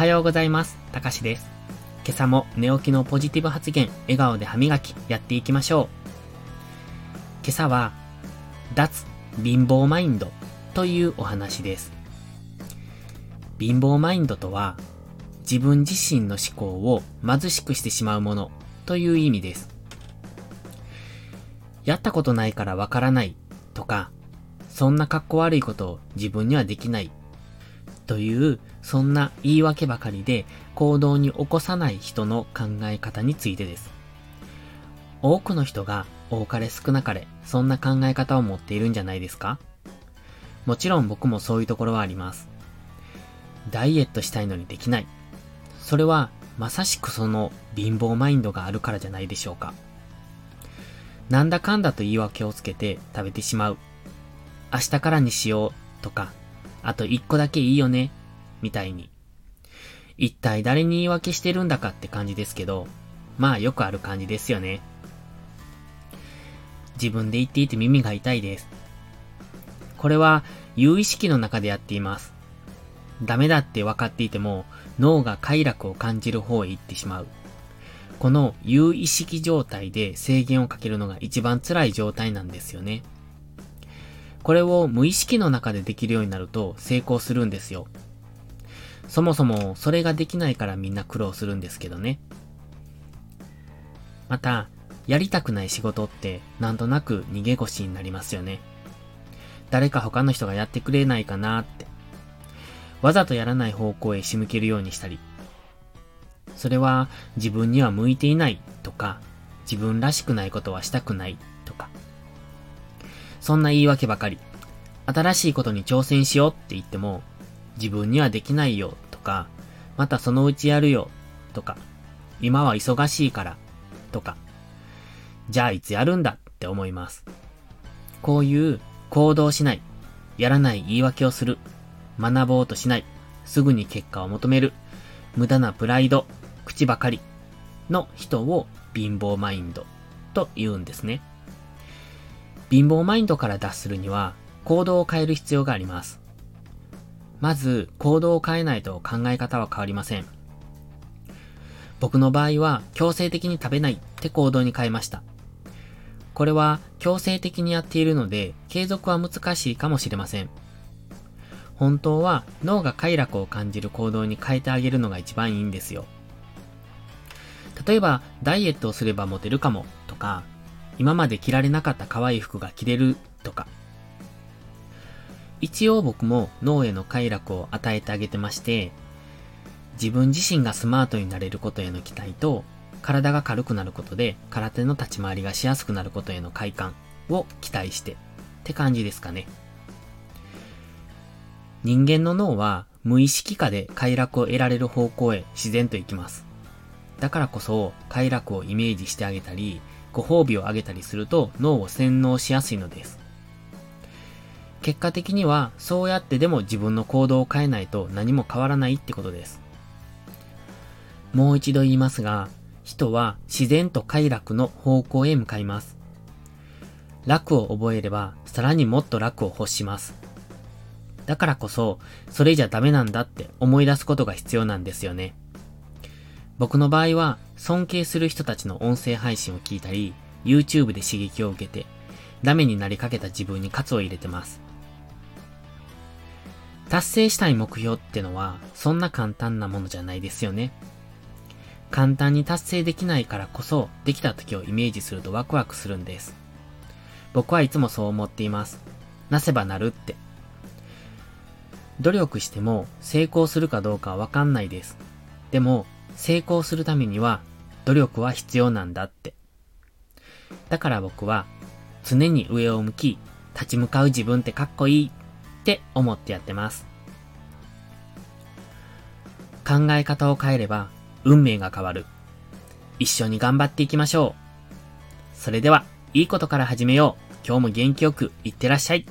はようございます。たかしです。今朝も寝起きのポジティブ発言、笑顔で歯磨き、やっていきましょう。今朝は、脱貧乏マインドというお話です。貧乏マインドとは、自分自身の思考を貧しくしてしまうものという意味です。やったことないからわからないとか、そんな格好悪いことを自分にはできないという、そんな言い訳ばかりで行動に起こさない人の考え方についてです。多くの人が多かれ少なかれ、そんな考え方を持っているんじゃないですか？もちろん僕もそういうところはあります。ダイエットしたいのにできない。それはまさしくその貧乏マインドがあるからじゃないでしょうか。なんだかんだと言い訳をつけて食べてしまう。明日からにしようとか、あと一個だけいいよね、みたいに。一体誰に言い訳してるんだかって感じですけど、まあよくある感じですよね。自分で言っていて耳が痛いです。これは有意識の中でやっています。ダメだって分かっていても脳が快楽を感じる方へ行ってしまう。この有意識状態で制限をかけるのが一番辛い状態なんですよね。これを無意識の中でできるようになると成功するんですよ。そもそもそれができないからみんな苦労するんですけどね。また、やりたくない仕事ってなんとなく逃げ腰になりますよね。誰か他の人がやってくれないかなって。わざとやらない方向へ仕向けるようにしたり。それは自分には向いていないとか、自分らしくないことはしたくない。そんな言い訳ばかり。新しいことに挑戦しようって言っても、自分にはできないよとか、またそのうちやるよとか、今は忙しいからとか、じゃあいつやるんだって思います。こういう行動しない、やらない言い訳をする、学ぼうとしない、すぐに結果を求める、無駄なプライド、口ばかりの人を貧乏マインドと言うんですね。貧乏マインドから脱するには行動を変える必要があります。まず行動を変えないと考え方は変わりません。僕の場合は強制的に食べないって行動に変えました。これは強制的にやっているので継続は難しいかもしれません。本当は脳が快楽を感じる行動に変えてあげるのが一番いいんですよ。例えばダイエットをすればモテるかもとか今まで着られなかった可愛い服が着れるとか。一応僕も脳への快楽を与えてあげてまして、自分自身がスマートになれることへの期待と、体が軽くなることで空手の立ち回りがしやすくなることへの快感を期待してって感じですかね。人間の脳は無意識化で快楽を得られる方向へ自然と行きます。だからこそ快楽をイメージしてあげたり、ご褒美をあげたりすると脳を洗脳しやすいのです。結果的にはそうやってでも自分の行動を変えないと何も変わらないってことです。もう一度言いますが、人は自然と快楽の方向へ向かいます。楽を覚えればさらにもっと楽を欲します。だからこそ、それじゃダメなんだって思い出すことが必要なんですよね。僕の場合は、尊敬する人たちの音声配信を聞いたり、YouTube で刺激を受けて、ダメになりかけた自分に喝を入れてます。達成したい目標ってのは、そんな簡単なものじゃないですよね。簡単に達成できないからこそ、できた時をイメージするとワクワクするんです。僕はいつもそう思っています。なせばなるって。努力しても成功するかどうかはわかんないです。でも、成功するためには努力は必要なんだって。だから僕は常に上を向き、立ち向かう自分ってかっこいいって思ってやってます。考え方を変えれば運命が変わる。一緒に頑張っていきましょう。それでは、いいことから始めよう。今日も元気よくいってらっしゃい。